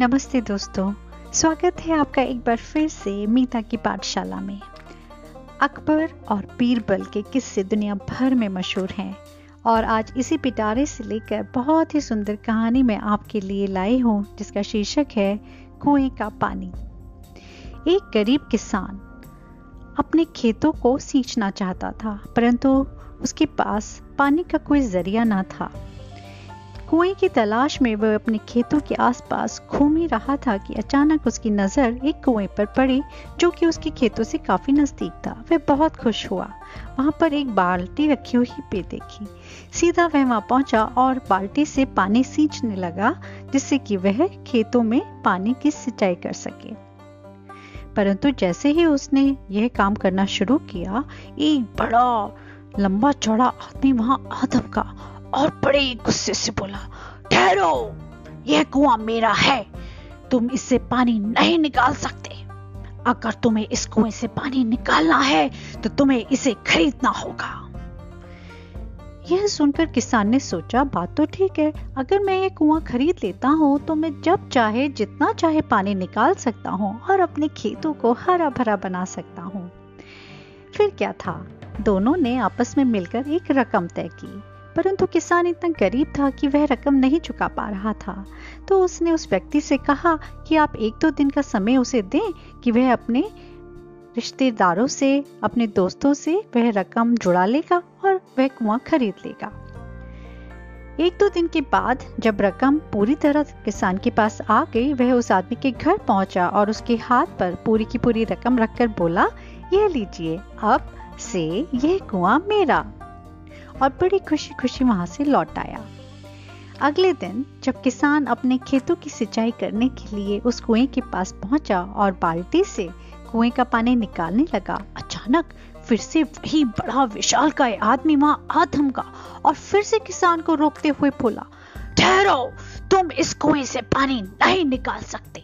नमस्ते दोस्तों, स्वागत है आपका एक बार फिर से मीता की पाठशाला में। अकबर और बीरबल के किस्से दुनिया भर में मशहूर हैं और आज इसी पिटारे से लेकर बहुत ही सुंदर कहानी मैं आपके लिए लाई हूँ, जिसका शीर्षक है, कुएँ का पानी। एक गरीब किसान अपने खेतों को सींचना चाहता था, परंतु उसके पास पानी का कोई ज़रिया ना था। कुएँ की तलाश में वह अपने खेतों के आसपास घूम ही रहा था कि अचानक उसकी नज़र एक कुएँ पर पड़ी, जो कि उसके खेतों से काफ़ी नज़दीक था। वह बहुत खुश हुआ। वहाँ पर एक बाल्टी रखी हुई पे देखी। सीधा वह वहाँ पहुँचा और बाल्टी से पानी सींचने लगा, जिससे कि वह खेतों में पानी की सिंचाई कर सके। परंतु जैसे ही उसने यह काम करना शुरू किया, एक बड़ा, लंबा चौड़ा आदमी वहाँ आदम का और बड़े गुस्से से बोला, ठहरो, यह कुआँ मेरा है। तुम इससे पानी नहीं निकाल सकते। अगर तुम्हें इस कुएँ से पानी निकालना है तो तुम्हें इसे खरीदना होगा। यह सुनकर किसान ने सोचा, बात तो ठीक है। अगर मैं ये कुआँ खरीद लेता हूँ तो मैं जब चाहे, जितना चाहे पानी निकाल सकता हूँ और अपने खेतों को हरा भरा बना सकता हूँ। फिर क्या था? दोनों ने आपस में मिलकर एक रकम तय की। परंतु किसान इतना गरीब था कि वह रकम नहीं चुका पा रहा था। तो उसने उस व्यक्ति से कहा कि आप एक दो दिन का समय उसे दें कि वह अपने रिश्तेदारों से, अपने दोस्तों से वह रकम जुड़ा लेगा और वह कुआँ खरीद लेगा। एक दो दिन के बाद जब रकम पूरी तरह किसान के पास आ गई, वह उस आदमी के घर पहुँचा और उसके हाथ पर पूरी की पूरी रकम रखकर बोला, यह लीजिए, अब से यह कुआँ मेरा। और बड़ी खुशी खुशी वहाँ से लौट आया। अगले दिन, जब किसान अपने खेतों की सिंचाई करने के लिए उस कुएँ के पास पहुँचा और बाल्टी से कुएँ का पानी निकालने लगा, अचानक फिर से वही बड़ा विशाल का आदमी वहाँ आधम का और फिर से किसान को रोकते हुए बोला, ठहरो, तुम इस कुएँ से पानी नहीं निकाल सकते।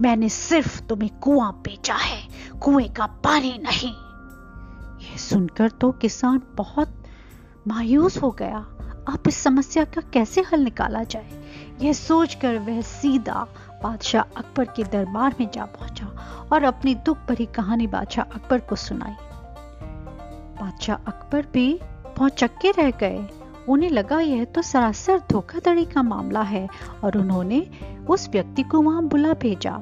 मैंने सिर्फ़ तुम्हें कुआँ बेचा है, कुएँ का पानी नहीं। यह सुनकर तो किसान बहुत मायूस हो गया। अब इस समस्या का कैसे हल निकाला जाए? यह सोचकर वह सीधा बादशाह अकबर के दरबार में जा पहुँचा और अपनी दुख भरी कहानी बादशाह अकबर को सुनाई। बादशाह अकबर भी बहुत चक्के रह गए। उन्हें लगा यह तो सरासर धोखाधड़ी का मामला है और उन्होंने उस व्यक्ति को वहाँ बुला भेजा।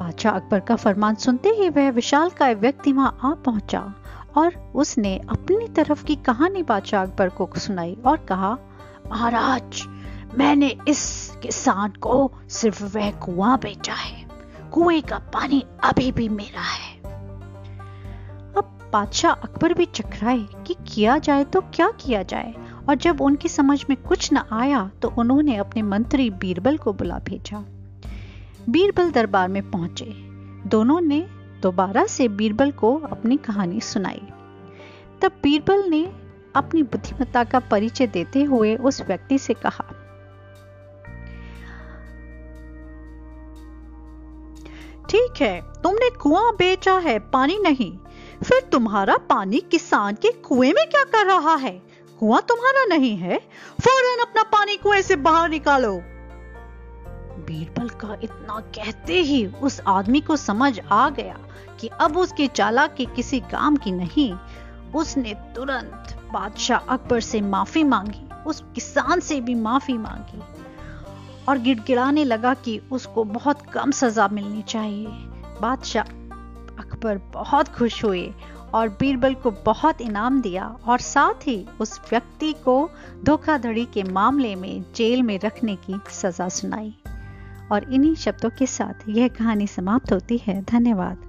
बादशाह अकबर का फरमान सुनते ही वह विशाल का व्यक्ति वहाँ आ पहुँचा। और उसने अपनी तरफ़ की कहानी बादशाह अकबर को सुनाई और कहा, महाराज, मैंने इस किसान को सिर्फ़ वह कुआँ बेचा है। कुएँ का पानी अभी भी मेरा है। अब बादशाह अकबर भी चकराए कि किया जाए तो क्या किया जाए, और जब उनकी समझ में कुछ न आया तो उन्होंने अपने मंत्री बीरबल को बुला भेजा। बीरबल दरबार में पहुँचे। दोनों ने दोबारा से बीरबल को अपनी कहानी सुनाई। तब बीरबल ने अपनी बुद्धिमत्ता का परिचय देते हुए उस व्यक्ति से कहा, ठीक है, तुमने कुआँ बेचा है, पानी नहीं। फिर तुम्हारा पानी किसान के कुएँ में क्या कर रहा है? कुआँ तुम्हारा नहीं है? फ़ौरन अपना पानी कुएँ से बाहर निकालो। बीरबल का इतना कहते ही उस आदमी को समझ आ गया कि अब उसके चालाकी किसी काम की नहीं। उसने तुरंत बादशाह अकबर से माफ़ी मांगी, उस किसान से भी माफ़ी मांगी और गिड़गिड़ाने लगा कि उसको बहुत कम सजा मिलनी चाहिए। बादशाह अकबर बहुत खुश हुए और बीरबल को बहुत इनाम दिया और साथ ही उस व्यक्ति को धोखाधड़ी के मामले में जेल में रखने की सजा सुनाई। और इन्हीं शब्दों के साथ यह कहानी समाप्त होती है। धन्यवाद।